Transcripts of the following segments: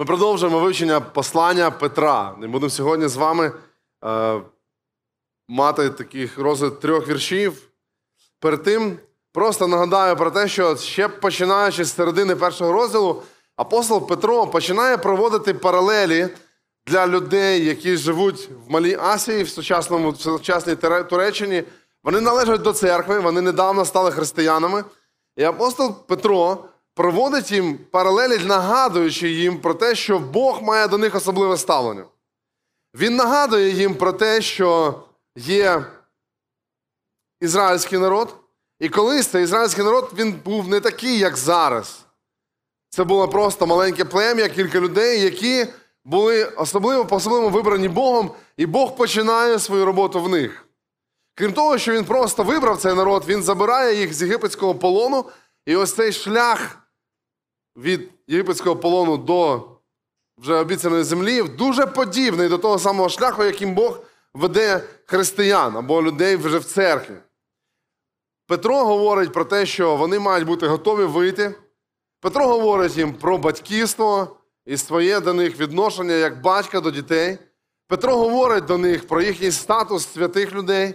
Ми продовжуємо вивчення послання Петра. І будемо сьогодні з вами е, мати таких розгляд трьох віршів. Перед тим просто нагадаю про те, що ще починаючи з середини першого розділу, апостол Петро починає проводити паралелі для людей, які живуть в Малій Асії, в сучасному в сучасній Туреччині. Вони належать до церкви, вони недавно стали християнами. І апостол Петро проводить їм паралелі, нагадуючи їм про те, що Бог має до них особливе ставлення. Він нагадує їм про те, що є ізраїльський народ, і колись цей ізраїльський народ він був не такий, як зараз. Це було просто маленьке плем'я, кілька людей, які були особливо по-особливо вибрані Богом, і Бог починає свою роботу в них. Крім того, що він просто вибрав цей народ, він забирає їх з єгипетського полону, і ось цей шлях від єгипетського полону до вже обіцяної землі дуже подібний до того самого шляху, яким Бог веде християн або людей вже в церкві. Петро говорить про те, що вони мають бути готові вийти. Петро говорить їм про батьківство і своє до них відношення як батька до дітей. Петро говорить до них про їхній статус святих людей.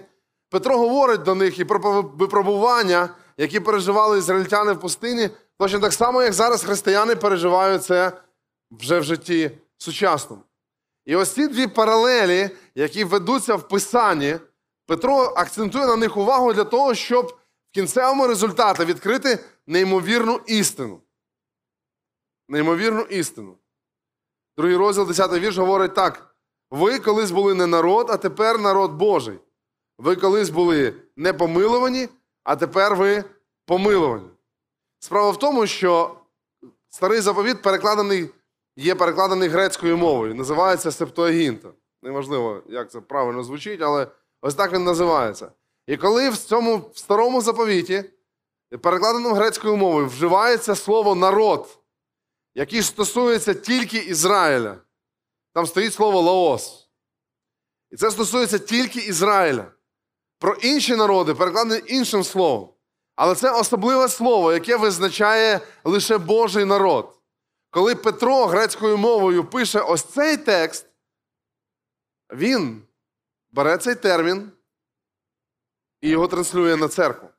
Петро говорить до них і про випробування, які переживали ізраїльтяни в пустині, точно так само, як зараз християни переживають це вже в житті сучасному. І ось ці дві паралелі, які ведуться в Писанні, Петро акцентує на них увагу для того, щоб в кінцевому результаті відкрити неймовірну істину. Неймовірну істину. Другий розділ, 10 вірш, говорить так: ви колись були не народ, а тепер народ Божий. Ви колись були не помилувані, а тепер ви помилувані. Справа в тому, що старий заповіт перекладений, є перекладений грецькою мовою. Називається Септуагінта. Неважливо, як це правильно звучить, але ось так він називається. І коли в цьому в старому заповіті, перекладеному грецькою мовою, вживається слово народ, який стосується тільки Ізраїля, там стоїть слово Лаос. І це стосується тільки Ізраїля. Про інші народи перекладено іншим словом. Але це особливе слово, яке визначає лише Божий народ. Коли Петро грецькою мовою пише ось цей текст, він бере цей термін і його транслює на церкву.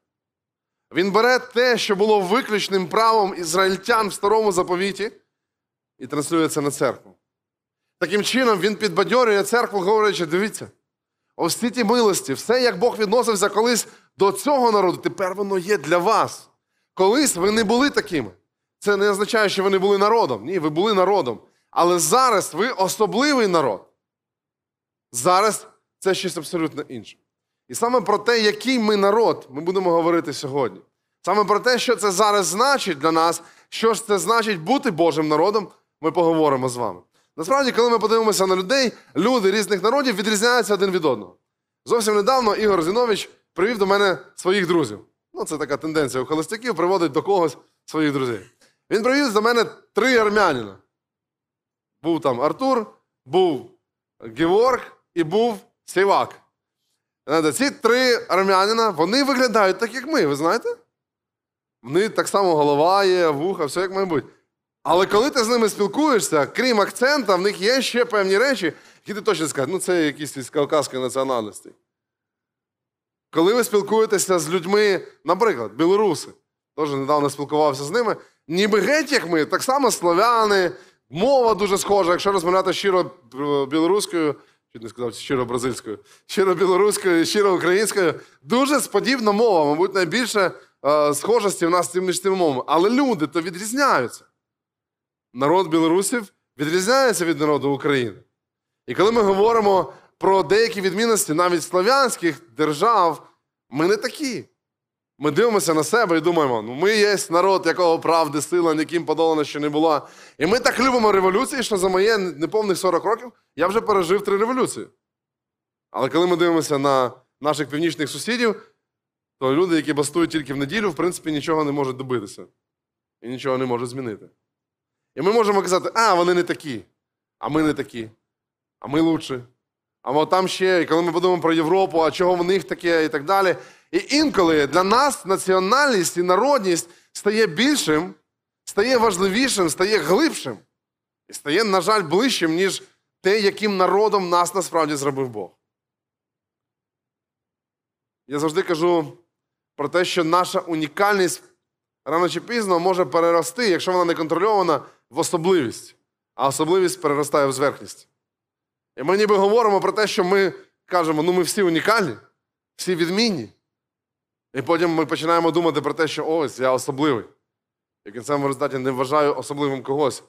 Він бере те, що було виключним правом ізраїльтян в старому заповіті, і транслює це на церкву. Таким чином, він підбадьорює церкву, говорячи: дивіться, ось ці ті милості, все, як Бог відносився колись до цього народу, тепер воно є для вас. Колись ви не були такими. Це не означає, що ви не були народом. Ні, ви були народом. Але зараз ви особливий народ. Зараз це щось абсолютно інше. І саме про те, який ми народ, ми будемо говорити сьогодні. Саме про те, що це зараз значить для нас, що ж це значить бути Божим народом, ми поговоримо з вами. Насправді, коли ми подивимося на людей, люди різних народів відрізняються один від одного. Зовсім недавно Ігор Зінович привів до мене своїх друзів. Ну, це така тенденція у холостяків приводить до когось своїх друзів. Він привів до мене три армянина. Був там Артур, був Геворг і був Сівак. Ці три армянина, вони виглядають так, як ми, ви знаєте? Вони так само голова є, вуха, все як має бути. Але коли ти з ними спілкуєшся, крім акцента, в них є ще певні речі, які ти точно скажеш, ну це якісь із кавказської національності. Коли ви спілкуєтеся з людьми, наприклад, білоруси, теж недавно спілкувався з ними, ніби геть як ми, так само славяни, мова дуже схожа, якщо розмовляти щиро е, білоруською, чуть не сказав щиро бразильською, щиро білоруською, щиро українською, дуже сподібна мова, мабуть, найбільше е, схожості в нас між цими мовами. Але люди то відрізняються. Народ білорусів відрізняється від народу України. І коли ми говоримо про деякі відмінності навіть слав'янських держав, ми не такі. Ми дивимося на себе і думаємо, ну ми є народ, якого правди, сила, ніким подолана ще не була. І ми так любимо революції, що за моє неповних 40 років я вже пережив три революції. Але коли ми дивимося на наших північних сусідів, то люди, які бастують тільки в неділю, в принципі, нічого не можуть добитися і нічого не можуть змінити. І ми можемо казати, а, вони не такі, а ми не такі, а ми лучші. А там ще, і коли ми подумаємо про Європу, а чого в них таке і так далі. І інколи для нас національність і народність стає більшим, стає важливішим, стає глибшим, І стає, на жаль, ближчим, ніж те, яким народом нас насправді зробив Бог. Я завжди кажу про те, що наша унікальність рано чи пізно може перерости, якщо вона не контрольована, в особливість, а особливість переростає в зверхність. І ми ніби говоримо про те, що ми кажемо, ну ми всі унікальні, всі відмінні. І потім ми починаємо думати про те, що ось я особливий. І в кінцевому результаті не вважаю особливим когось,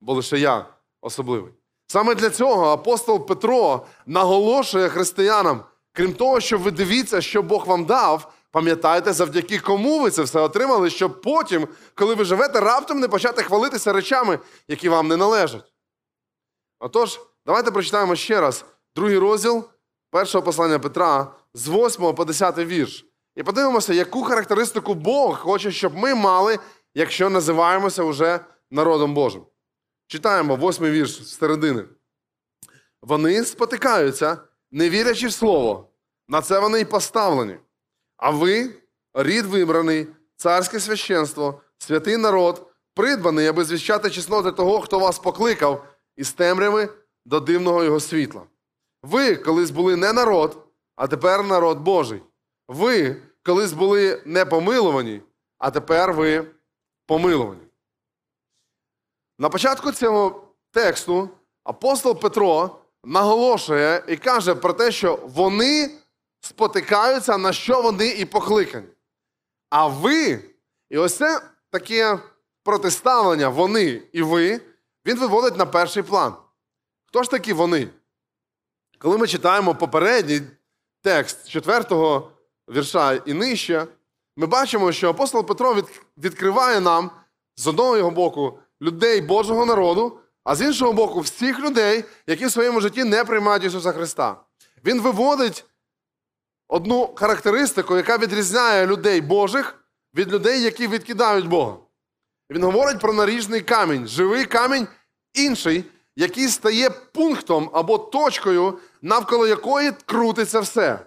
бо лише я особливий. Саме для цього апостол Петро наголошує християнам, крім того, що ви дивіться, що Бог вам дав, пам'ятайте, завдяки кому ви це все отримали, щоб потім, коли ви живете, раптом не почати хвалитися речами, які вам не належать. Отож, давайте прочитаємо ще раз другий розділ першого послання Петра з 8 по 10 вірш. І подивимося, яку характеристику Бог хоче, щоб ми мали, якщо називаємося вже народом Божим. Читаємо восьмий вірш з середини. Вони спотикаються, не вірячи в слово. На це вони й поставлені. А ви, рід вибраний, царське священство, святий народ, придбаний, аби звіщати чесноти того, хто вас покликав із темряви до дивного його світла. Ви колись були не народ, а тепер народ Божий. Ви колись були не помилувані, а тепер ви помилувані. На початку цього тексту апостол Петро наголошує і каже про те, що вони спотикаються, на що вони і покликані. А ви, і ось це таке протиставлення, вони і ви, він виводить на перший план. Хто ж такі вони? Коли ми читаємо попередній текст четвертого вірша і нижче, ми бачимо, що апостол Петро відкриває нам з одного боку людей Божого народу, а з іншого боку, всіх людей, які в своєму житті не приймають Ісуса Христа. Він виводить одну характеристику, яка відрізняє людей Божих від людей, які відкидають Бога. Він говорить про наріжний камінь, живий камінь інший, який стає пунктом або точкою, навколо якої крутиться все.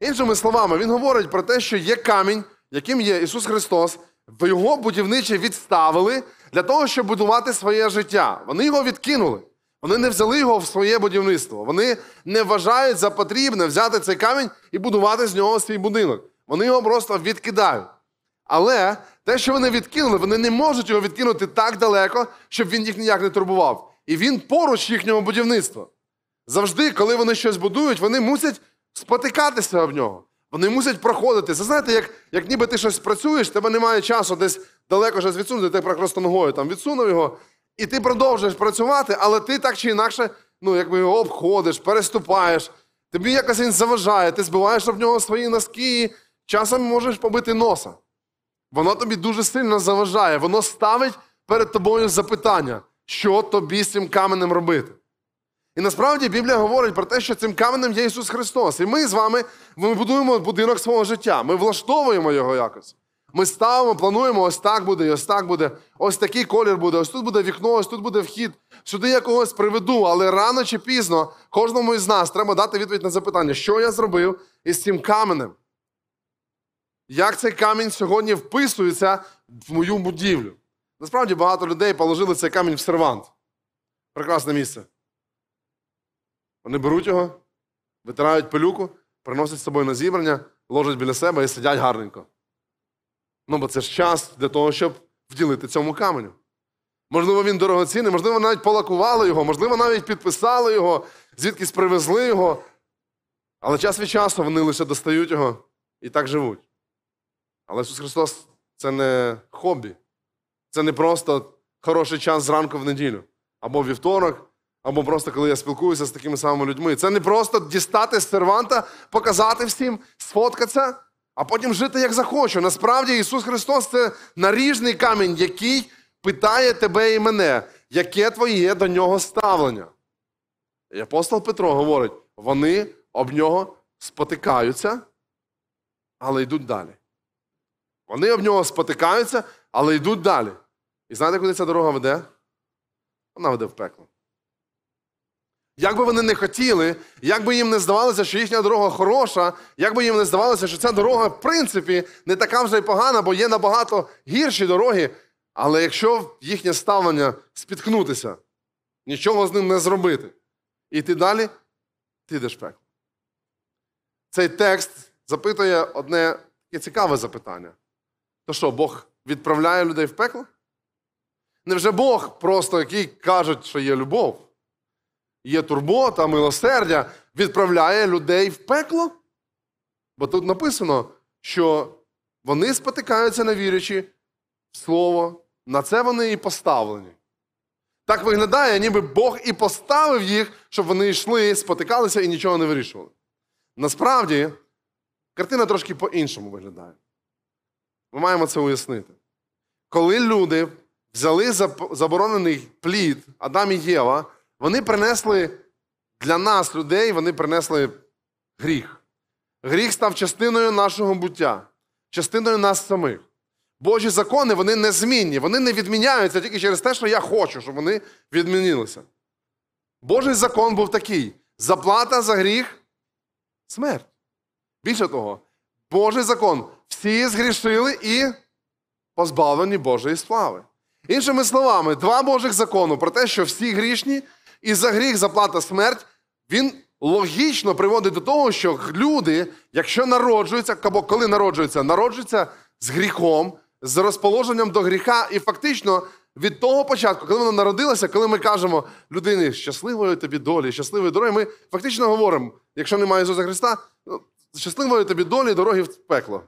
Іншими словами, він говорить про те, що є камінь, яким є Ісус Христос, його будівниче відставили для того, щоб будувати своє життя. Вони його відкинули. Вони не взяли його в своє будівництво. Вони не вважають за потрібне взяти цей камінь і будувати з нього свій будинок. Вони його просто відкидають. Але те, що вони відкинули, вони не можуть його відкинути так далеко, щоб він їх ніяк не турбував. І він поруч їхнього будівництва. Завжди, коли вони щось будують, вони мусять спотикатися об нього. Вони мусять проходити. Це знаєте, як як ніби ти щось працюєш, тебе немає часу десь далеко щось відсунути, ти просто ногою там відсунув його, і ти продовжуєш працювати, але ти так чи інакше ну, якби його обходиш, переступаєш. Тобі якось він заважає, ти збиваєш об нього свої носки, і часом можеш побити носа. Воно тобі дуже сильно заважає, воно ставить перед тобою запитання, що тобі з цим каменем робити. І насправді Біблія говорить про те, що цим каменем є Ісус Христос. І ми з вами ми будуємо будинок свого життя. Ми влаштовуємо його якось. Ми ставимо, плануємо, ось так буде, ось так буде, ось такий колір буде, ось тут буде вікно, ось тут буде вхід. Сюди я когось приведу, але рано чи пізно кожному із нас треба дати відповідь на запитання, що я зробив із цим каменем. Як цей камінь сьогодні вписується в мою будівлю? Насправді багато людей положили цей камінь в сервант. Прекрасне місце. Вони беруть його, витирають пилюку, приносять з собою на зібрання, ложать біля себе і сидять гарненько. Ну, бо це ж час для того, щоб вділити цьому каменю. Можливо, він дорогоцінний, можливо, навіть полакували його, можливо, навіть підписали його, звідкись привезли його. Але час від часу вони лише достають його і так живуть. Але Ісус Христос це не хобі. Це не просто хороший час зранку в неділю, або вівторок, або просто коли я спілкуюся з такими самими людьми. Це не просто дістати з серванта, показати всім, сфоткатися, а потім жити як захочу. Насправді Ісус Христос це наріжний камінь, який питає тебе і мене, яке твоє до нього ставлення. І апостол Петро говорить: вони об нього спотикаються, але йдуть далі. Вони об нього спотикаються, але йдуть далі. І знаєте, куди ця дорога веде? Вона веде в пекло. Як би вони не хотіли, як би їм не здавалося, що їхня дорога хороша, як би їм не здавалося, що ця дорога, в принципі, не така вже й погана, бо є набагато гірші дороги. Але якщо їхнє ставлення спіткнутися, нічого з ним не зробити. І ти далі, ти йдеш пекло. Цей текст запитує одне таке цікаве запитання. То що, Бог відправляє людей в пекло? Невже Бог просто, який кажуть, що є любов, є турбота, милосердя, відправляє людей в пекло? Бо тут написано, що вони спотикаються на вірячі в слово, на це вони і поставлені. Так виглядає, ніби Бог і поставив їх, щоб вони йшли, спотикалися і нічого не вирішували. Насправді, картина трошки по-іншому виглядає. Ми маємо це уяснити. Коли люди взяли заборонений плід Адам і Єва, вони принесли для нас, людей, вони принесли гріх. Гріх став частиною нашого буття, частиною нас самих. Божі закони вони незмінні, вони не відміняються тільки через те, що я хочу, щоб вони відмінилися. Божий закон був такий: заплата за гріх смерть. Більше того, Божий закон всі згрішили і позбавлені Божої слави. Іншими словами, два Божих закону про те, що всі грішні, і за гріх заплата смерть, він логічно приводить до того, що люди, якщо народжуються, або коли народжуються, народжуються з гріхом, з розположенням до гріха, і фактично від того початку, коли вона народилася, коли ми кажемо людині щасливої тобі долі, щасливої дороги, ми фактично говоримо, якщо немає Ісуса Христа, ну, щасливої тобі долі, дороги в пекло.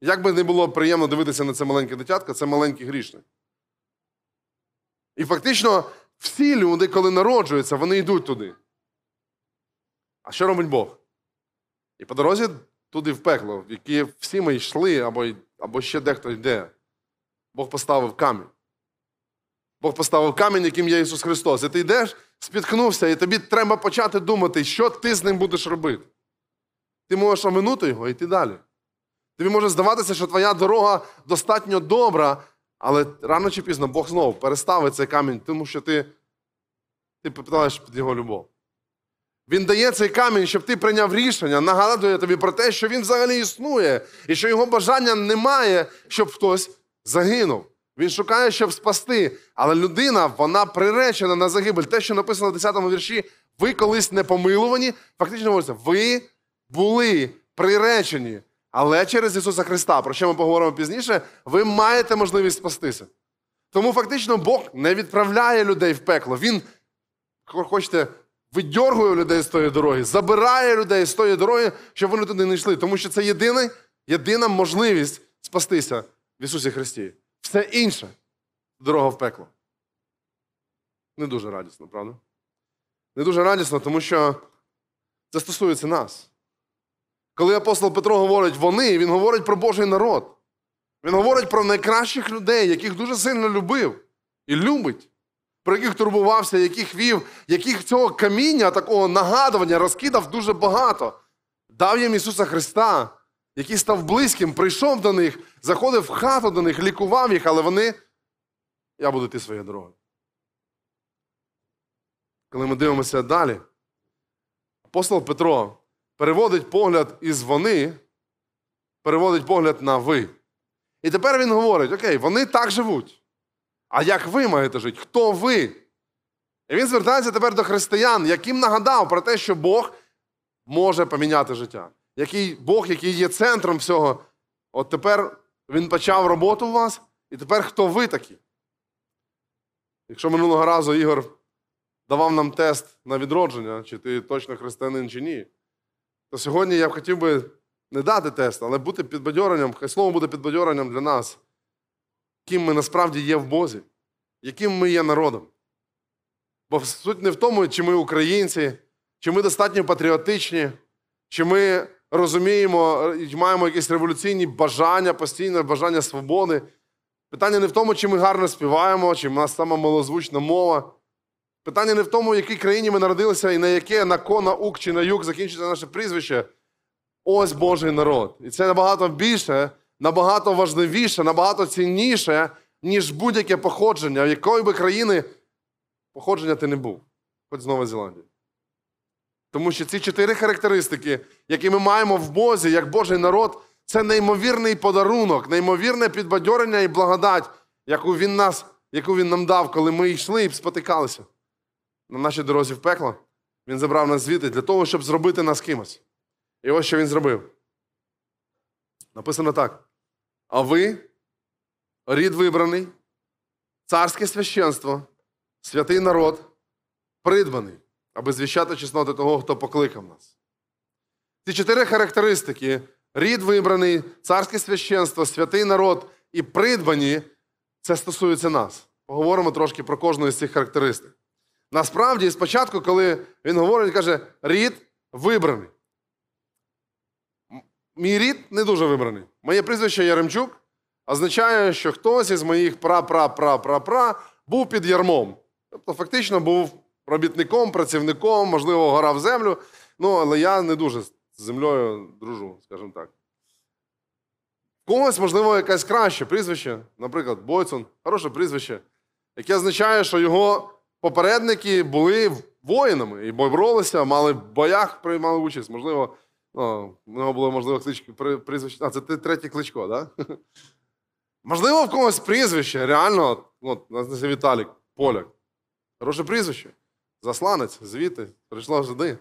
Як би не було приємно дивитися на це маленьке дитятко, це маленький грішник. І фактично всі люди, коли народжуються, вони йдуть туди. А що робить Бог? І по дорозі туди в пекло, в яке всі ми йшли, або, або ще дехто йде. Бог поставив камінь. Бог поставив камінь, яким є Ісус Христос. І ти йдеш, спіткнувся, і тобі треба почати думати, що ти з ним будеш робити. Ти можеш оминути його і йти далі. Тобі може здаватися, що твоя дорога достатньо добра, але рано чи пізно Бог знову переставить цей камінь, тому що ти, ти питаєш під його любов. Він дає цей камінь, щоб ти прийняв рішення, нагадує тобі про те, що він взагалі існує, і що його бажання немає, щоб хтось загинув. Він шукає, щоб спасти. Але людина, вона приречена на загибель. Те, що написано в 10-му вірші, ви колись не помилувані, фактично говориться, ви були приречені. Але через Ісуса Христа, про що ми поговоримо пізніше, ви маєте можливість спастися. Тому фактично Бог не відправляє людей в пекло. Він, хо- хочете, видьоргує людей з тої дороги, забирає людей з тої дороги, щоб вони туди не йшли. Тому що це єдина, єдина можливість спастися в Ісусі Христі. Все інше дорога в пекло. Не дуже радісно, правда? Не дуже радісно, тому що це стосується нас. Коли апостол Петро говорить вони, він говорить про Божий народ. Він говорить про найкращих людей, яких дуже сильно любив і любить, про яких турбувався, яких вів, яких цього каміння, такого нагадування розкидав дуже багато. Дав їм Ісуса Христа, який став близьким, прийшов до них, заходив в хату до них, лікував їх, але вони. Я буду йти своєю дорогою. Коли ми дивимося далі, апостол Петро переводить погляд із вони, переводить погляд на ви. І тепер він говорить: окей, вони так живуть. А як ви маєте жити? Хто ви? І він звертається тепер до християн, яким нагадав про те, що Бог може поміняти життя. Який Бог, який є центром всього. От тепер він почав роботу у вас, і тепер хто ви такі? Якщо минулого разу Ігор давав нам тест на відродження, чи ти точно християнин, чи ні, то сьогодні я б хотів би не дати тест, але бути підбадьоренням, хай слово буде підбадьоренням для нас, ким ми насправді є в Бозі, яким ми є народом. Бо суть не в тому, чи ми українці, чи ми достатньо патріотичні, чи ми розуміємо і маємо якісь революційні бажання, постійне бажання свободи. Питання не в тому, чи ми гарно співаємо, чи в нас сама малозвучна мова. Питання не в тому, в якій країні ми народилися і на яке на ко, на ук чи на юг закінчиться наше прізвище. Ось Божий народ. І це набагато більше, набагато важливіше, набагато цінніше, ніж будь-яке походження, в якої би країни походження ти не був, хоч з Нової Зеландії. Тому що ці чотири характеристики, які ми маємо в Бозі, як Божий народ, це неймовірний подарунок, неймовірне підбадьорення і благодать, яку Він нас яку він нам дав, коли ми йшли і спотикалися на нашій дорозі в пекло. Він забрав нас звідти для того, щоб зробити нас кимось. І ось що він зробив. Написано так: а ви, рід вибраний, царське священство, святий народ, придбаний, аби звіщати чесноти того, хто покликав нас. Ці чотири характеристики: рід вибраний, царське священство, святий народ і придбані це стосується нас. Поговоримо трошки про кожну з цих характеристик. Насправді, спочатку, коли він говорить, каже, рід вибраний. Мій рід не дуже вибраний. Моє прізвище Яремчук означає, що хтось із моїх пра-пра-пра-пра-пра був під ярмом. Тобто, фактично був робітником, працівником, можливо, горав землю. Ну, але я не дуже з землею дружу, скажімо так. Когось, можливо, якесь краще прізвище, наприклад, Бойцун, хороше прізвище, яке означає, що його попередники були воїнами і боролися, мали в боях, приймали участь. Можливо, ну, в нього було, можливо, клички, при- прізвище. А, це ти третій кличко, так? Да? Можливо, в когось прізвище, реально, от, нас Віталік, Поляк. Хороше прізвище. Засланець, звідти, прийшло сюди.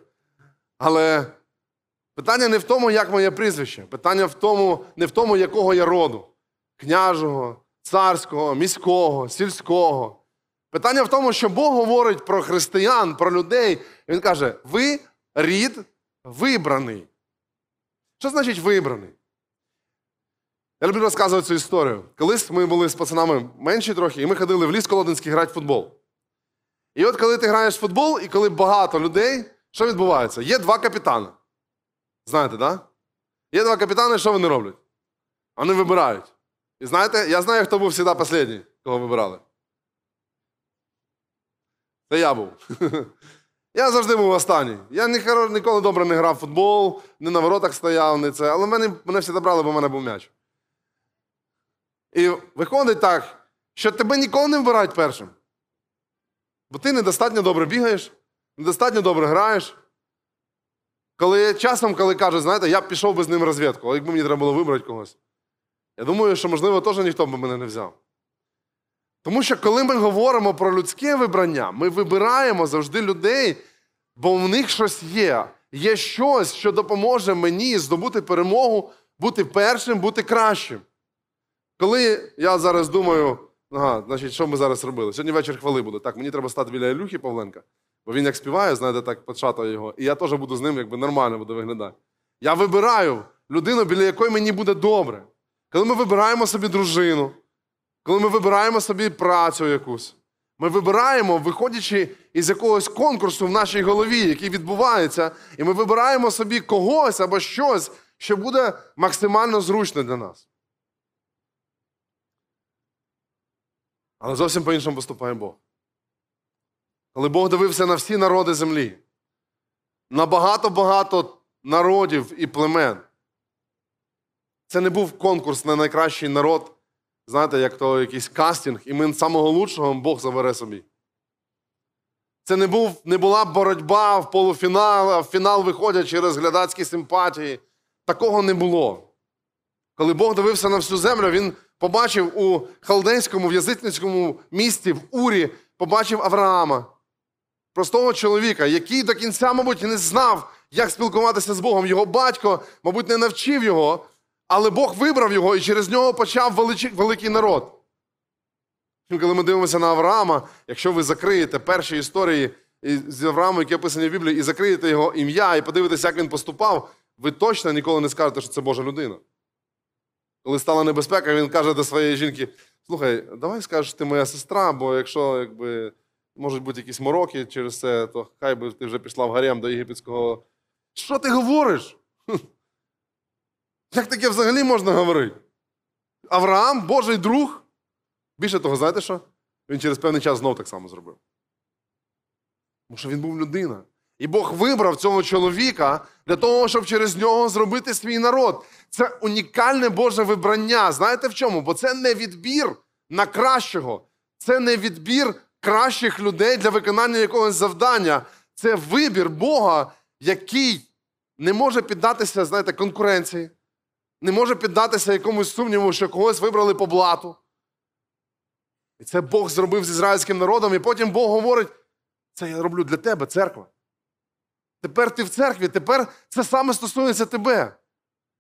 Але питання не в тому, як моє прізвище. Питання в тому, не в тому, якого я роду: княжого, царського, міського, сільського. Питання в тому, що Бог говорить про християн, про людей. Він каже: ви рід вибраний. Що значить вибраний? Я люблю розказувати цю історію. Колись ми були з пацанами менші трохи, і ми ходили в ліс Колодинський грати в футбол. І от коли ти граєш в футбол, і коли багато людей, що відбувається? Є два капітани. Знаєте? Да? Є два капітани, що вони роблять? Вони вибирають. І знаєте, я знаю, хто був завжди останній, кого вибирали. Це я був. Я завжди був останній. Я ні- ніколи добре не грав в футбол, не на воротах стояв, не це. Але мене, мене всі брали, бо в мене був м'яч. І виходить так, що тебе ніколи не вибирають першим. Бо ти недостатньо добре бігаєш, недостатньо добре граєш. Коли часом, коли кажуть, знаєте, я б пішов би з ним розвідку, але якби мені треба було вибрати когось. Я думаю, що, можливо, теж ніхто б мене не взяв. Тому що коли ми говоримо про людське вибрання, ми вибираємо завжди людей, бо в них щось є. Є щось, що допоможе мені здобути перемогу, бути першим, бути кращим. Коли я зараз думаю, ага, значить, що ми зараз робили? Сьогодні вечір хвали буде. Так, мені треба стати біля Ілюхи Павленка, бо він як співає, знаєте, так подшатує його, і я теж буду з ним якби нормально буду виглядати. Я вибираю людину, біля якої мені буде добре. Коли ми вибираємо собі дружину, коли ми вибираємо собі працю якусь, ми вибираємо, виходячи із якогось конкурсу в нашій голові, який відбувається, і ми вибираємо собі когось або щось, що буде максимально зручно для нас. Але зовсім по-іншому поступає Бог. Коли Бог дивився на всі народи землі, на багато-багато народів і племен, це не був конкурс на найкращий народ, знаєте, як то якийсь кастинг, і ми самого лучшого Бог забере собі. Це не, був, не була боротьба в полуфінал, а в фінал виходять через глядацькі симпатії. Такого не було. Коли Бог дивився на всю землю, він побачив у халдейському, в язичницькому місті, в Урі, побачив Авраама, простого чоловіка, який до кінця, мабуть, не знав, як спілкуватися з Богом. Його батько, мабуть, не навчив його, але Бог вибрав його і через нього почав великий народ. Коли ми дивимося на Авраама, якщо ви закриєте перші історії з Авраамом, які описані в Біблії, і закриєте його ім'я, і подивитеся, як він поступав, ви точно ніколи не скажете, що це Божа людина. Коли стала небезпека, він каже до своєї жінки: слухай, давай скажеш, ти моя сестра, бо якщо якби, можуть бути якісь мороки через це, то хай би ти вже пішла в гарем до єгипетського. Що ти говориш? Як таке взагалі можна говорити? Авраам, Божий друг. Більше того, знаєте що? Він через певний час знов так само зробив. Тому що він був людина. І Бог вибрав цього чоловіка для того, щоб через нього зробити свій народ. Це унікальне Боже вибрання. Знаєте в чому? Бо це не відбір на кращого, це не відбір кращих людей для виконання якогось завдання. Це вибір Бога, який не може піддатися, знаєте, конкуренції, не може піддатися якомусь сумніву, що когось вибрали по блату. І це Бог зробив з ізраїльським народом, і потім Бог говорить: це я роблю для тебе, церква. Тепер ти в церкві, тепер це саме стосується тебе.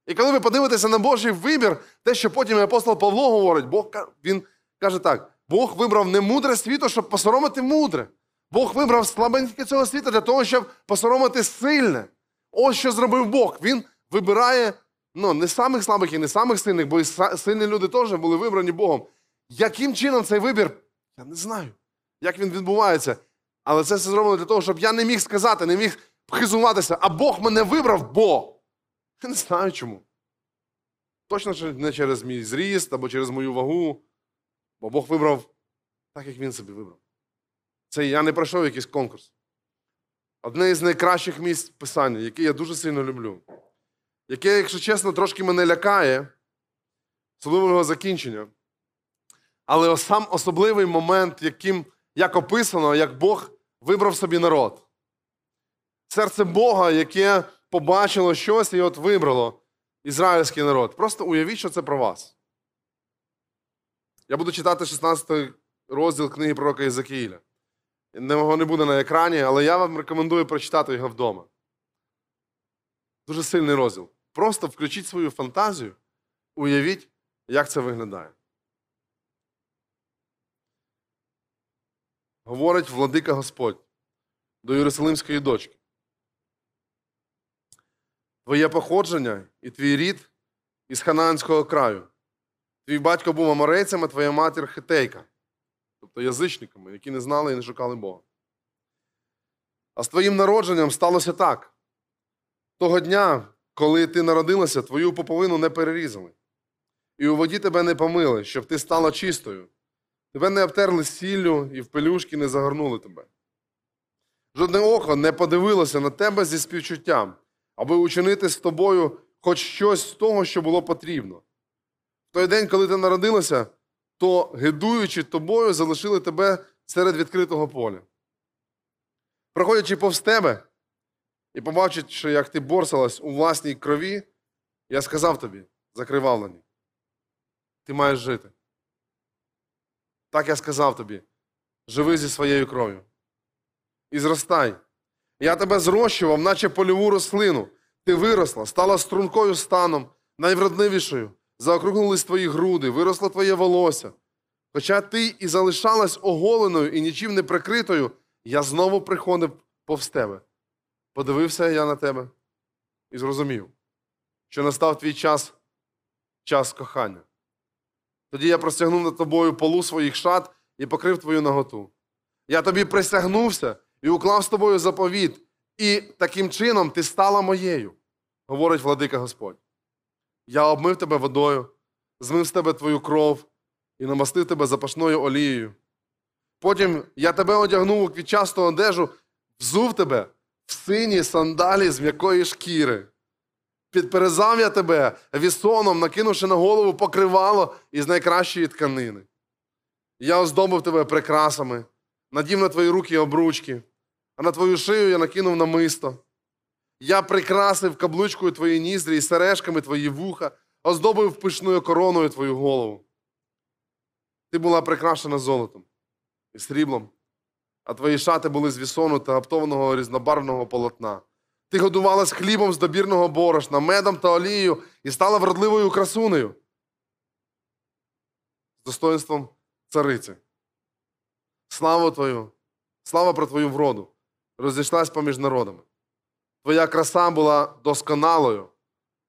І коли ви подивитеся на Божий вибір, те, що потім апостол Павло говорить, Бог він каже так: Бог вибрав не мудре світо, щоб посоромити мудре. Бог вибрав слабеньке цього світу для того, щоб посоромити сильне. Ось що зробив Бог. Він вибирає ну, не самих слабих і не самих сильних, бо і сильні люди теж були вибрані Богом. Яким чином цей вибір? Я не знаю, як він відбувається. Але це все зроблено для того, щоб я не міг сказати, не міг хизуватися, а Бог мене вибрав, бо. Я не знаю чому. Точно не через мій зріст або через мою вагу. Бо Бог вибрав так, як він собі вибрав. Це я не пройшов якийсь конкурс. Одне із найкращих місць писання, яке я дуже сильно люблю, яке, якщо чесно, трошки мене лякає, особливо закінчення. Але сам особливий момент, яким, як описано, як Бог вибрав собі народ. Серце Бога, яке побачило щось і от вибрало ізраїльський народ. Просто уявіть, що це про вас. Я буду читати 16 розділ книги пророка Єзекіїля. Його не буде на екрані, але я вам рекомендую прочитати його вдома. Дуже сильний розділ. Просто включіть свою фантазію, уявіть, як це виглядає. Говорить владика Господь до Єрусалимської дочки. Твоє походження і твій рід із Ханаанського краю. Твій батько був аморейцем, а твоя матір хитейка, тобто язичниками, які не знали і не шукали Бога. А з твоїм народженням сталося так. Того дня, коли ти народилася, твою поповину не перерізали, і у воді тебе не помили, щоб ти стала чистою. Тебе не обтерли сіллю і в пелюшки не загорнули тебе. Жодне око не подивилося на тебе зі співчуттям, аби учинити з тобою хоч щось з того, що було потрібно. В той день, коли ти народилася, то, гидуючи тобою, залишили тебе серед відкритого поля. Проходячи повз тебе і побачивши, як ти борсалась у власній крові, я сказав тобі, закривавлені, ти маєш жити. Так я сказав тобі, живи зі своєю кров'ю. І зростай. Я тебе зрощував, наче польову рослину. Ти виросла, стала стрункою станом, найвродливішою. Заокруглились твої груди, виросло твоє волосся. Хоча ти і залишалась оголеною і нічим не прикритою, я знову приходив повз тебе. Подивився я на тебе і зрозумів, що настав твій час, час кохання. Тоді я простягнув над тобою полу своїх шат і покрив твою наготу. Я тобі присягнувся і уклав з тобою заповіт, і таким чином ти стала моєю, говорить владика Господь. Я обмив тебе водою, змив з тебе твою кров і намастив тебе запашною олією. Потім я тебе одягнув у квітчасту одежу, взув тебе в сині сандалі з м'якої шкіри. Підперезав я тебе вісоном, накинувши на голову покривало із найкращої тканини. Я оздобив тебе прикрасами, надів на твої руки обручки, а на твою шию я накинув намисто. Я прикрасив каблучкою твої ніздрі і сережками твої вуха, оздобив пишною короною твою голову. Ти була прикрашена золотом і сріблом, а твої шати були з вісону та оптованого різнобарвного полотна. Ти годувалась хлібом з добірного борошна, медом та олією і стала вродливою красунею. З достоинством цариці. Слава Твою, слава про Твою вроду, розійшлась поміж народами. Твоя краса була досконалою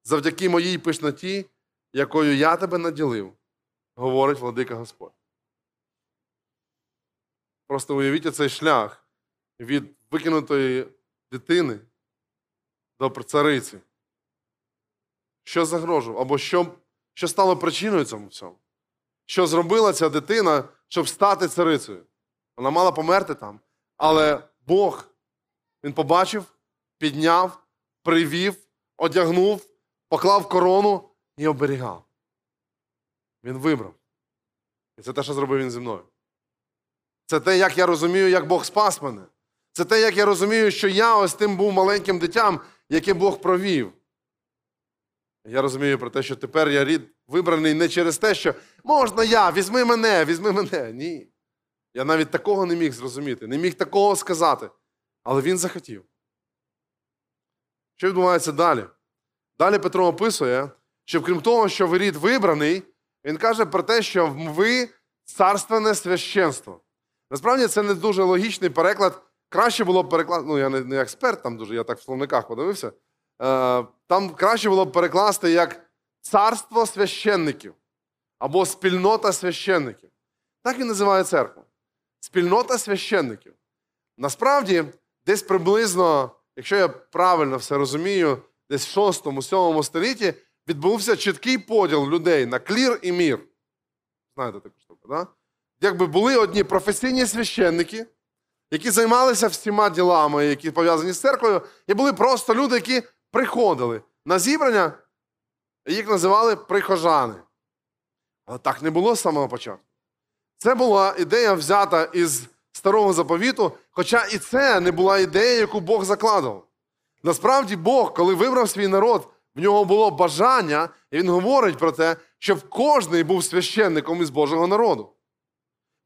завдяки моїй пишноті, якою я тебе наділив, говорить владика Господь. Просто уявіть цей шлях від викинутої дитини до цариці. Що загрожував? Або що, що стало причиною цьому всьому? Що зробила ця дитина, щоб стати царицею? Вона мала померти там. Але Бог, Він побачив, підняв, привів, одягнув, поклав корону і оберігав. Він вибрав. І це те, що зробив він зі мною. Це те, як я розумію, як Бог спас мене. Це те, як я розумію, що я ось тим був маленьким дитям, яке Бог провів. Я розумію про те, що тепер я рід вибраний не через те, що можна я, візьми мене, візьми мене. Ні. Я навіть такого не міг зрозуміти, не міг такого сказати. Але він захотів. Що відбувається далі? Далі Петро описує, що крім того, що ви рід вибраний, він каже про те, що ви царственне священство. Насправді це не дуже логічний переклад. Краще було б перекласти, ну я не, не експерт там дуже, я так в словниках подивився. Е, там краще було б перекласти як царство священників або спільнота священників. Так і називає церкву. Спільнота священників. Насправді, десь приблизно, якщо я правильно все розумію, десь в 6-7 столітті відбувся чіткий поділ людей на клір і мір. Знаєте таку штуку, так? Да? Якби були одні професійні священники, які займалися всіма ділами, які пов'язані з церквою, і були просто люди, які приходили на зібрання, і їх називали прихожани. Але так не було з самого початку. Це була ідея взята із старого заповіту, хоча і це не була ідея, яку Бог закладав. Насправді, Бог, коли вибрав свій народ, в нього було бажання, і він говорить про те, щоб кожний був священником із Божого народу.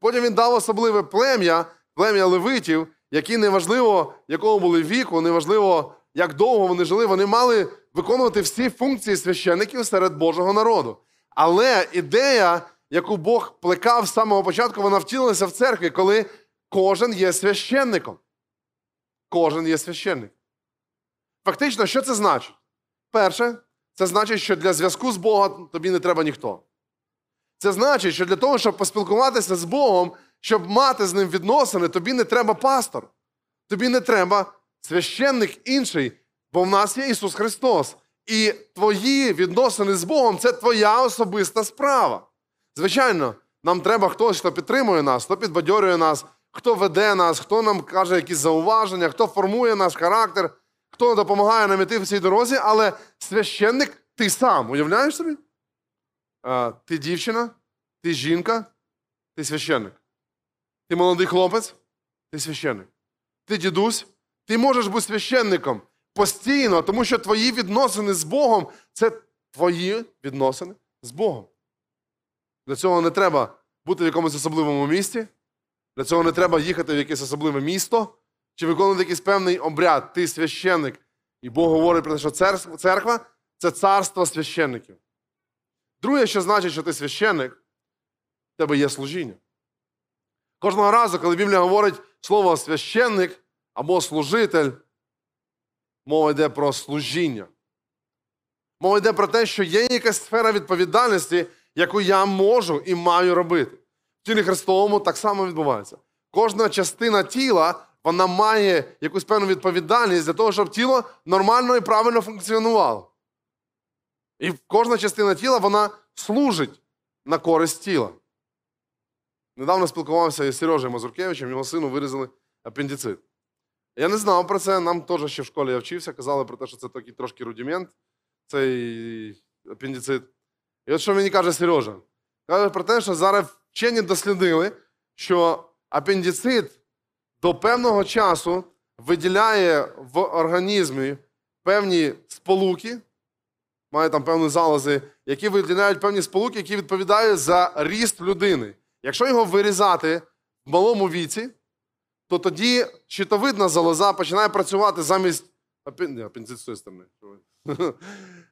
Потім він дав особливе плем'я, плем'я левитів, які неважливо, якого були віку, неважливо, як довго вони жили, вони мали виконувати всі функції священників серед Божого народу. Але ідея, яку Бог плекав з самого початку, вона втілилася в церкві, коли кожен є священником. Кожен є священник. Фактично, що це значить? Перше, це значить, що для зв'язку з Богом тобі не треба ніхто. Це значить, що для того, щоб поспілкуватися з Богом, щоб мати з ним відносини, тобі не треба пастор. Тобі не треба священник інший, бо в нас є Ісус Христос. І твої відносини з Богом це твоя особиста справа. Звичайно, нам треба хтось, хто підтримує нас, хто підбадьорює нас, хто веде нас, хто нам каже якісь зауваження, хто формує наш характер, хто допомагає нам іти в цій дорозі, але священник ти сам. Уявляєш собі? Ти дівчина, ти жінка, ти священник. Ти молодий хлопець, ти священник. Ти дідусь, ти можеш бути священником постійно, тому що твої відносини з Богом це твої відносини з Богом. Для цього не треба бути в якомусь особливому місці, для цього не треба їхати в якесь особливе місто чи виконувати якийсь певний обряд. Ти священник. І Бог говорить про те, що церква це царство священників. Друге, що значить, що ти священник, в тебе є служіння. Кожного разу, коли Біблія говорить слово священник або служитель, мова йде про служіння. Мова йде про те, що є якась сфера відповідальності, яку я можу і маю робити. В тілі Христовому так само відбувається. Кожна частина тіла вона має якусь певну відповідальність для того, щоб тіло нормально і правильно функціонувало. І кожна частина тіла вона служить на користь тіла. Недавно спілкувався із Сережею Мазуркевичем, його сину вирізали апендицит. Я не знав про це, нам теж ще в школі я вчився, казали про те, що це такий трошки рудимент, цей апендицит. І от що мені каже Сережа? Каже про те, що зараз вчені дослідили, що апендицит до певного часу виділяє в організмі певні сполуки, має там певні залози, які виділяють певні сполуки, які відповідають за ріст людини. Якщо його вирізати в малому віці, то тоді щитовидна залоза починає працювати замість сторони.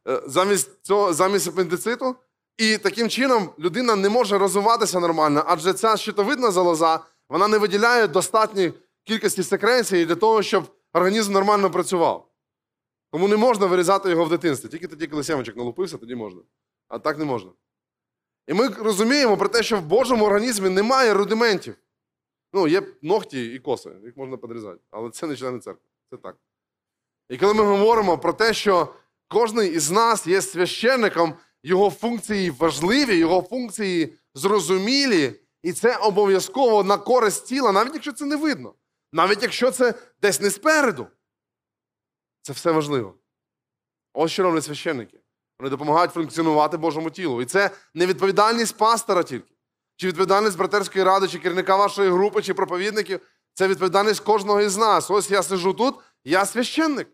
замість цього, замість апендициту. І таким чином людина не може розвиватися нормально, адже ця щитовидна залоза вона не виділяє достатньої кількості секреції для того, щоб організм нормально працював. Тому не можна вирізати його в дитинстві. Тільки тоді, коли сімочок налупився, тоді можна. А так не можна. І ми розуміємо про те, що в Божому організмі немає рудиментів. Ну, є ногті і коси, їх можна підрізати. Але це не члени церкви. Це так. І коли ми говоримо про те, що кожен із нас є священником, його функції важливі, його функції зрозумілі, і це обов'язково на користь тіла, навіть якщо це не видно. Навіть якщо це десь не спереду. Це все важливо. Ось що роблять священники. Вони допомагають функціонувати Божому тілу. І це не відповідальність пастора тільки, чи відповідальність братерської ради, чи керівника вашої групи, чи проповідників. Це відповідальність кожного із нас. Ось я сижу тут, я священник.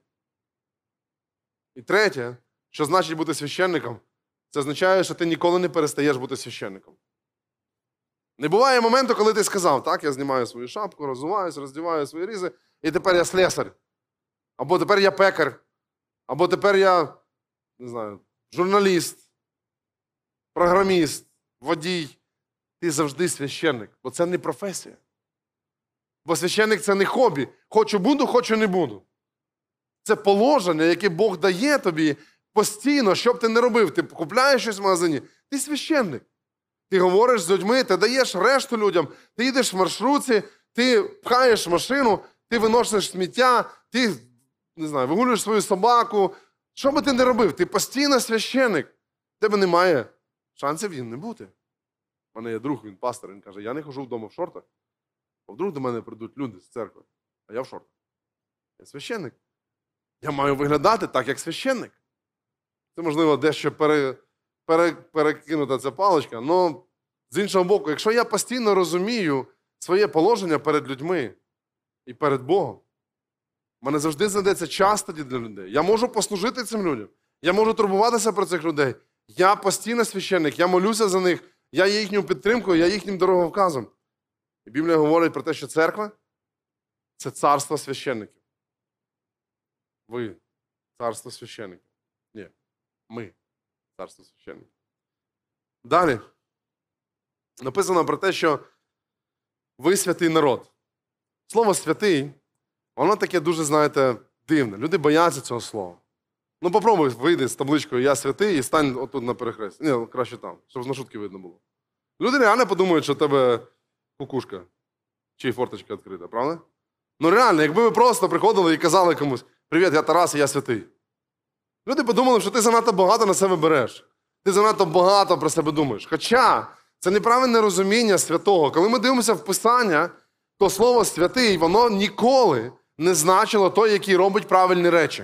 І третє, що значить бути священником, це означає, що ти ніколи не перестаєш бути священником. Не буває моменту, коли ти сказав, так, я знімаю свою шапку, розуваюсь, роздіваю свої різи, і тепер я слесар. Або тепер я пекар, або тепер я не знаю, журналіст, програміст, водій. Ти завжди священник, бо це не професія. Бо священник це не хобі. Хочу буду, хочу не буду. Це положення, яке Бог дає тобі постійно, що б ти не робив. Ти купляєш щось в магазині, ти священник. Ти говориш з людьми, ти даєш решту людям, ти їдеш в маршрутці, ти пхаєш машину, ти виносиш сміття, ти не знаю, вигулюєш свою собаку. Що би ти не робив? Ти постійно священник. В тебе немає шансів їм не бути. У мене є друг, він пастор, він каже: я не хожу вдома в шортах, а вдруг до мене прийдуть люди з церкви, а я в шортах. Я священник. Я маю виглядати так, як священник. Це, можливо, дещо пере, пере, перекинута ця паличка. але з іншого боку, якщо я постійно розумію своє положення перед людьми і перед Богом, мене завжди знайдеться час тоді для людей. Я можу послужити цим людям. Я можу турбуватися про цих людей. Я постійно священник, я молюся за них, я є їхньою підтримкою, я їхнім дороговказом. І Біблія говорить про те, що церква це царство священників. Ви царство священників. Ні, ми царство священників. Далі написано про те, що ви святий народ. Слово святий, воно таке дуже, знаєте, дивне. Люди бояться цього слова. Ну, попробуй вийди з табличкою Я святий і стань отут на перехресті. Ні, краще там, щоб на шутки видно було. Люди реально подумають, що в тебе кукушка чи форточка відкрита, правда? Ну реально, якби ви просто приходили і казали комусь: Привіт, я Тарас, і я святий. Люди подумали, що ти занадто багато на себе береш. Ти занадто багато про себе думаєш. Хоча це неправильне розуміння святого. Коли ми дивимося в Писання, то слово святий, воно ніколи не значило той, який робить правильні речі.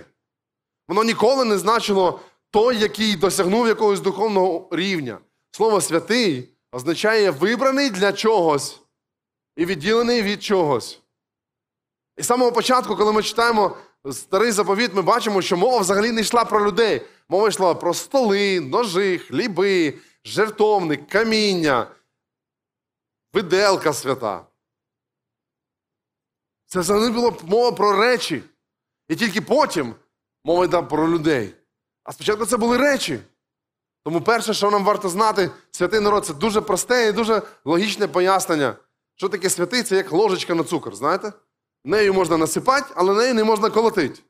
Воно ніколи не значило той, який досягнув якогось духовного рівня. Слово святий означає вибраний для чогось і відділений від чогось. І з самого початку, коли ми читаємо старий заповіт, ми бачимо, що мова взагалі не йшла про людей. Мова йшла про столи, ножи, хліби, жертовник, каміння, виделка свята. Це взагалі була мова про речі. І тільки потім мова йде про людей. А спочатку це були речі. Тому перше, що нам варто знати, святий народ це дуже просте і дуже логічне пояснення. Що таке святий, це як ложечка на цукор, знаєте? Нею можна насипати, але нею не можна колотити,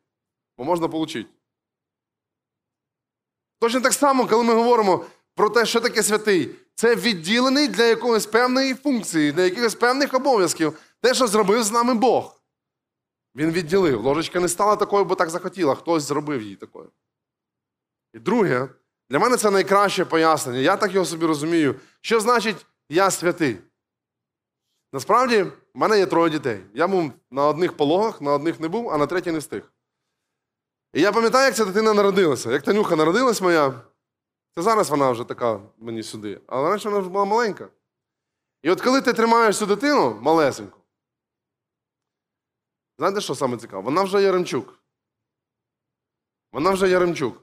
бо можна отримати. Точно так само, коли ми говоримо про те, що таке святий, це відділений для якоїсь певної функції, для якихось певних обов'язків, те, що зробив з нами Бог. Він відділив. Ложечка не стала такою, бо так захотіла, хтось зробив її такою. І друге, для мене це найкраще пояснення. Я так його собі розумію. Що значить я святий? Насправді, в мене є троє дітей. Я був на одних пологах, на одних не був, а на третій не встиг. І я пам'ятаю, як ця дитина народилася. Як Танюха народилась моя, це зараз вона вже така мені сюди, але раніше вона вже була маленька. І от коли ти тримаєш цю дитину малесеньку, знаєте, що саме цікаво? Вона вже Яремчук. Вона вже Яремчук.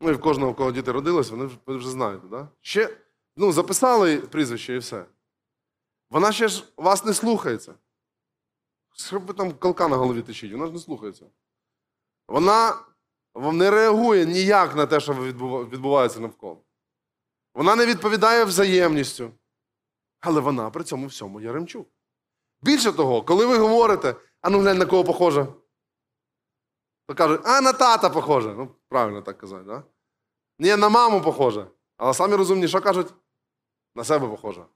Ну і в кожного, у кого діти родились, вони вже, знаєте, да? Ще ну, записали прізвище і все. Вона ще ж вас не слухається. Що ви там колка на голові течіть, вона ж не слухається. Вона не реагує ніяк на те, що відбувається навколо. Вона не відповідає взаємністю. Але вона при цьому всьому Яремчук. Більше того, коли ви говорите, а ну глянь, на кого похожа, то кажуть, а на тата похожа. Ну, правильно так казати, да? Ні, на маму похожа. Але самі розумні, що кажуть? На себе похожа.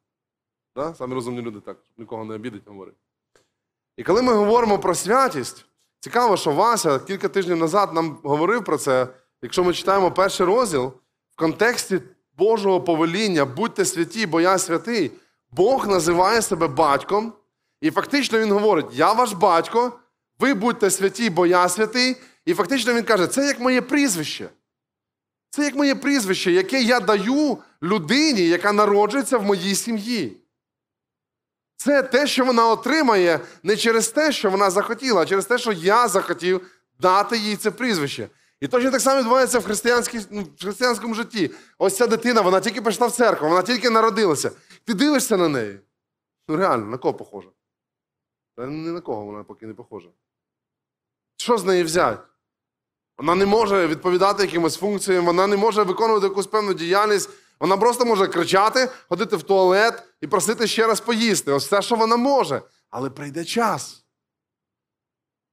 Да? Самі розумні люди так, щоб нікого не обідать, говорить. І коли ми говоримо про святість, цікаво, що Вася кілька тижнів назад нам говорив про це, якщо ми читаємо перший розділ, в контексті Божого повеління, будьте святі, бо я святий, Бог називає себе батьком, і фактично Він говорить: Я ваш батько, ви будьте святі, бо я святий. І фактично він каже, це як моє прізвище. Це як моє прізвище, яке я даю людині, яка народжується в моїй сім'ї. Це те, що вона отримає не через те, що вона захотіла, а через те, що я захотів дати їй це прізвище. І точно так само відбувається в, ну, в християнському житті. Ось ця дитина, вона тільки пішла в церкву, вона тільки народилася. Ти дивишся на неї. Ну реально, на кого похожа? Та ні на кого вона поки не похожа. Що з неї взяти? Вона не може відповідати якимось функціям, вона не може виконувати якусь певну діяльність. Вона просто може кричати, ходити в туалет і просити ще раз поїсти. Ось все, що вона може. Але прийде час.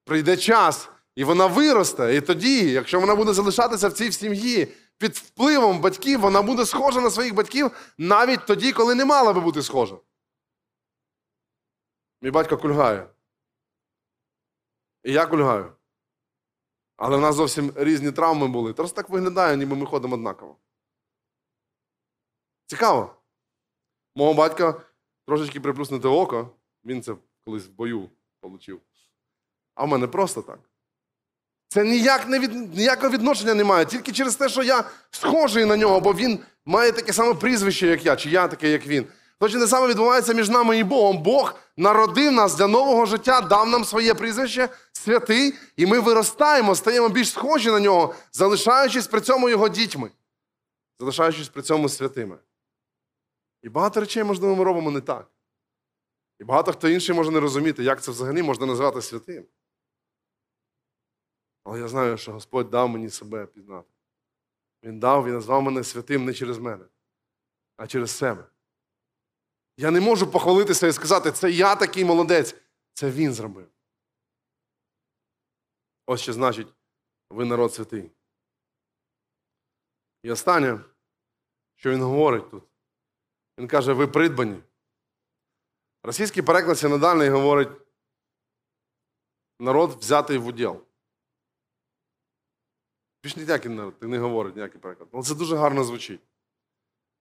Прийде час, і вона виросте. І тоді, якщо вона буде залишатися в цій сім'ї під впливом батьків, вона буде схожа на своїх батьків навіть тоді, коли не мала би бути схожа. Мій батько кульгає. І я кульгаю. Але в нас зовсім різні травми були. Просто так виглядає, ніби ми ходимо однаково. Цікаво. Мого батька трошечки приплюснуте око, він це колись в бою отримав. А в мене просто так. Це ніяк не від... ніякого відношення немає, тільки через те, що я схожий на нього, бо він має таке саме прізвище, як я, чи я таке, як він. Точно те саме відбувається між нами і Богом. Бог народив нас для нового життя, дав нам своє прізвище, святий, і ми виростаємо, стаємо більш схожі на нього, залишаючись при цьому його дітьми, залишаючись при цьому святими. І багато речей, можливо, ми робимо не так. І багато хто інший може не розуміти, як це взагалі можна назвати святим. Але я знаю, що Господь дав мені себе пізнати. Він дав і назвав мене святим не через мене, а через себе. Я не можу похвалитися і сказати, це я такий молодець. Це він зробив. Ось що значить, ви народ святий. І останнє, що він говорить тут. Він каже, ви придбані. Російський переклад синодальний говорить, народ взятий в уділ. Більш ніякий народ, не говорить ніякий переклад. Але це дуже гарно звучить.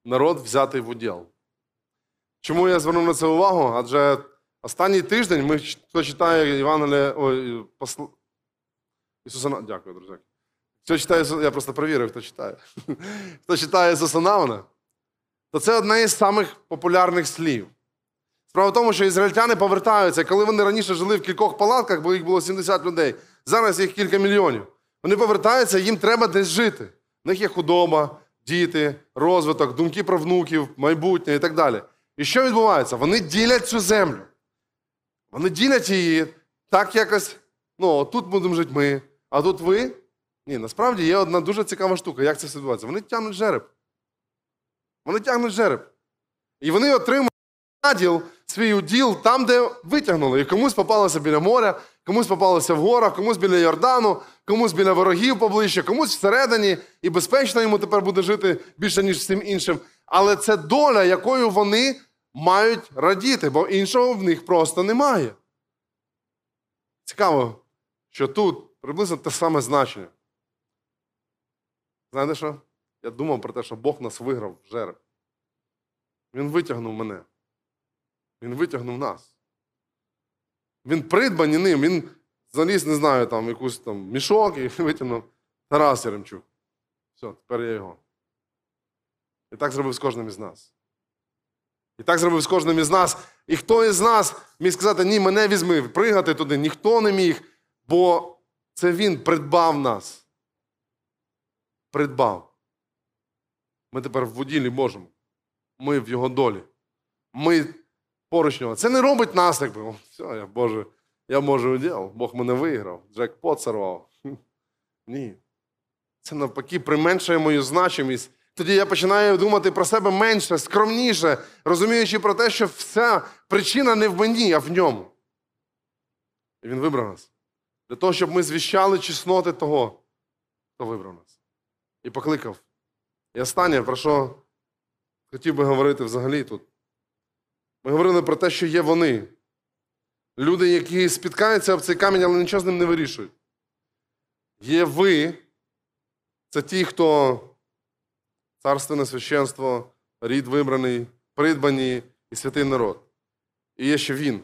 Народ взятий в уділ. Чому я звернув на це увагу? Адже останній тиждень ми хто читає Євангеліє ой, посл... Ісуса Дякую, друзі. Хто читає, я просто перевірив, хто читає. Хто читає Ісуса то це одне із самих популярних слів. Справа в тому, що ізраїльтяни повертаються, коли вони раніше жили в кількох палатках, бо їх було 70 людей, зараз їх кілька мільйонів. Вони повертаються, їм треба десь жити. В них є худоба, діти, розвиток, думки про внуків, майбутнє і так далі. І що відбувається? Вони ділять цю землю. Вони ділять її так якось, ну, тут будемо жити ми, а тут ви. Ні, насправді є одна дуже цікава штука. Як це все відбувається? Вони тягнуть жереб. Вони тягнуть жереб. І вони отримують наділ, свій уділ там, де витягнули. І комусь попалося біля моря, комусь попалося в горах, комусь біля Йордану, комусь біля ворогів поближче, комусь всередині, і безпечно йому тепер буде жити більше, ніж всім іншим. Але це доля, якою вони мають радіти, бо іншого в них просто немає. Цікаво, що тут приблизно те саме значення. Знаєте що? Я думав про те, що Бог нас виграв в жереб. Він витягнув мене. Він витягнув нас. Він придбаний ним, він заліз, не знаю, там якусь там мішок і витягнув Тарас Яремчук. Все, тепер я його. І так зробив з кожним із нас. І так зробив з кожним із нас. І хто із нас міг сказати, ні, мене візьми, пригати туди, ніхто не міг, бо це він придбав нас. Придбав. Ми тепер в воділі Божому. Ми в його долі. Ми поруч нього. Це не робить нас, якби. «О, Все, я Боже, я можу уділ, Бог мене виграв, джекпот сорвав. Ні. Це навпаки применшує мою значимість. Тоді я починаю думати про себе менше, скромніше, розуміючи про те, що вся причина не в мені, а в ньому. І він вибрав нас. Для того, щоб ми звіщали чесноти того, хто вибрав нас. І покликав. І останнє, про що хотів би говорити взагалі тут. Ми говорили про те, що є вони. Люди, які спіткаються об цей камінь, але нічого з ним не вирішують. Є ви, це ті, хто царственне священство, рід вибраний, придбані і святий народ. І є ще він.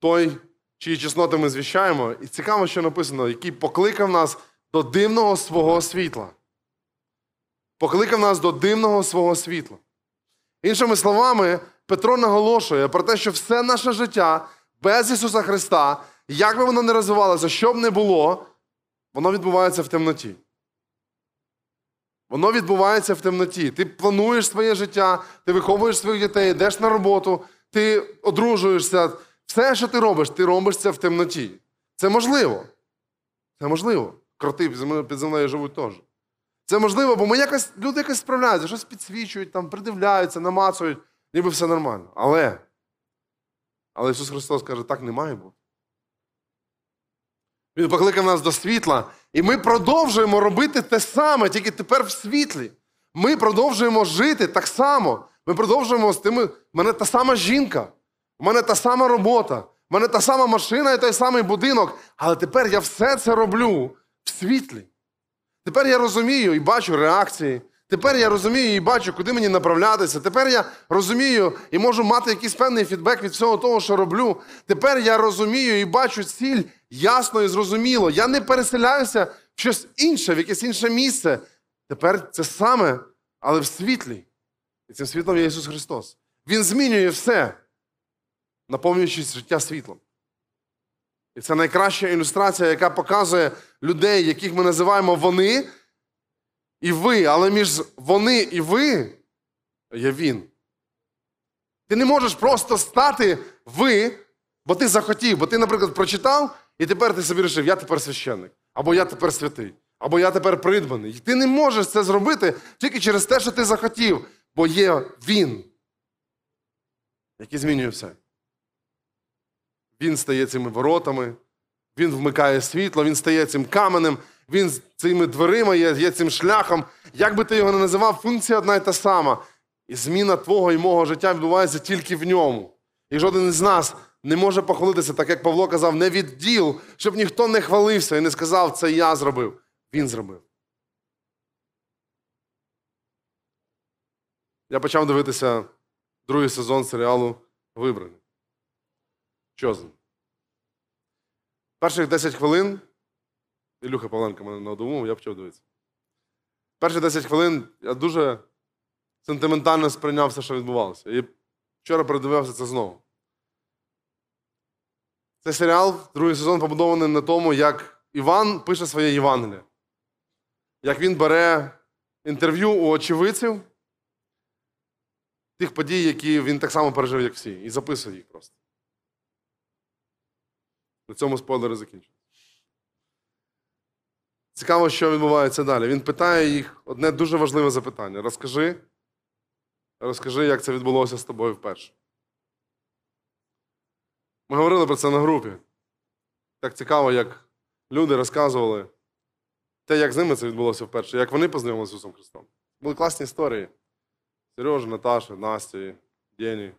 Той, чиї чесноти ми звіщаємо, і цікаво, що написано, який покликав нас до дивного свого світла. Покликав нас до дивного свого світла. Іншими словами, Петро наголошує про те, що все наше життя без Ісуса Христа, як би воно не розвивалося, що б не було, воно відбувається в темноті. Воно відбувається в темноті. Ти плануєш своє життя, ти виховуєш своїх дітей, йдеш на роботу, ти одружуєшся. Все, що ти робиш, ти робиш це в темноті. Це можливо. Це можливо. Кроти під землею, живуть теж. Це можливо, бо ми якось, люди якось справляються, щось підсвічують, там, придивляються, намацують, ніби все нормально. Але, але Ісус Христос каже, так не має бути. Він покликав нас до світла, і ми продовжуємо робити те саме, тільки тепер в світлі. Ми продовжуємо жити так само. Ми продовжуємо з тими. У мене та сама жінка, у мене та сама робота, у мене та сама машина і той самий будинок. Але тепер я все це роблю в світлі. Тепер я розумію і бачу реакції. Тепер я розумію і бачу, куди мені направлятися. Тепер я розумію і можу мати якийсь певний фідбек від всього того, що роблю. Тепер я розумію і бачу ціль ясно і зрозуміло. Я не переселяюся в щось інше, в якесь інше місце. Тепер це саме, але в світлі. І цим світлом є Ісус Христос. Він змінює все, наповнюючись життя світлом. І це найкраща ілюстрація, яка показує людей, яких ми називаємо вони і ви, але між вони і ви є він. Ти не можеш просто стати ви, бо ти захотів, бо ти, наприклад, прочитав, і тепер ти собі вирішив, я тепер священник, або я тепер святий, або я тепер придбаний. І ти не можеш це зробити тільки через те, що ти захотів, бо є він, який змінює все. Він стає цими воротами, він вмикає світло, він стає цим каменем, він цими дверима є, є цим шляхом. Як би ти його не називав, функція одна й та сама. І зміна твого і мого життя відбувається тільки в ньому. І жоден із нас не може похвалитися, так як Павло казав, не від діл, щоб ніхто не хвалився і не сказав, це я зробив. Він зробив. Я почав дивитися другий сезон серіалу Вибрані. Chosen. Перших 10 хвилин. Ілюха Павленко мене надумав, я почав дивитися. Перші 10 хвилин я дуже сентиментально сприйняв все, що відбувалося. І вчора передивився це знову. Цей серіал, другий сезон, побудований на тому, як Іван пише своє Євангеліє. Як він бере інтерв'ю у очевидців тих подій, які він так само пережив, як всі, і записує їх просто. На цьому спойлери закінчуються. Цікаво, що відбувається далі. Він питає їх одне дуже важливе запитання. Розкажи, розкажи, як це відбулося з тобою вперше. Ми говорили про це на групі. Так цікаво, як люди розказували те, як з ними це відбулося вперше, як вони познайомилися з Ісусом Христом. Були класні історії. Сережа, Наташа, Настя, Дені.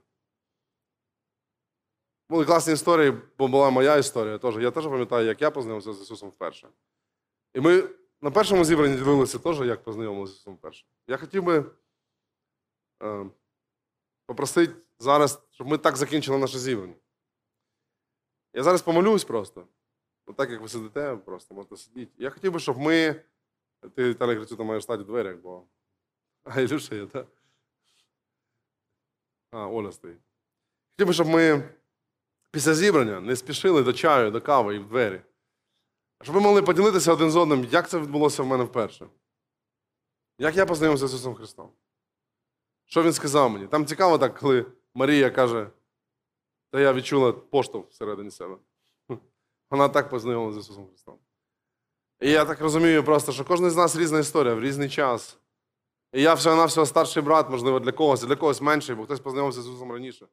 Були класні історії, бо була моя історія теж. Я теж пам'ятаю, як я познайомився з Ісусом вперше. І ми на першому зібранні дивилися теж, як познайомилися з Ісусом вперше. Я хотів би е, попросити зараз, щоб ми так закінчили наше зібрання. Я зараз помолюсь просто. Отак, як ви сидите, просто можете сидіти. Я хотів би, щоб ми. Ти, Віталій Грицю, маєш стати в дверях, бо. А, Ілюша є, так? А, Оля стоїть. Хотів би, щоб ми після зібрання не спішили до чаю, до кави і в двері. А Щоб ми могли поділитися один з одним, як це відбулося в мене вперше. Як я познайомився з Ісусом Христом? Що Він сказав мені? Там цікаво так, коли Марія каже, та я відчула поштовх всередині себе. Вона так познайомилася з Ісусом Христом. І я так розумію просто, що кожен з нас різна історія в різний час. І я всього-навсього старший брат, можливо, для когось, для когось менший, бо хтось познайомився з Ісусом раніше.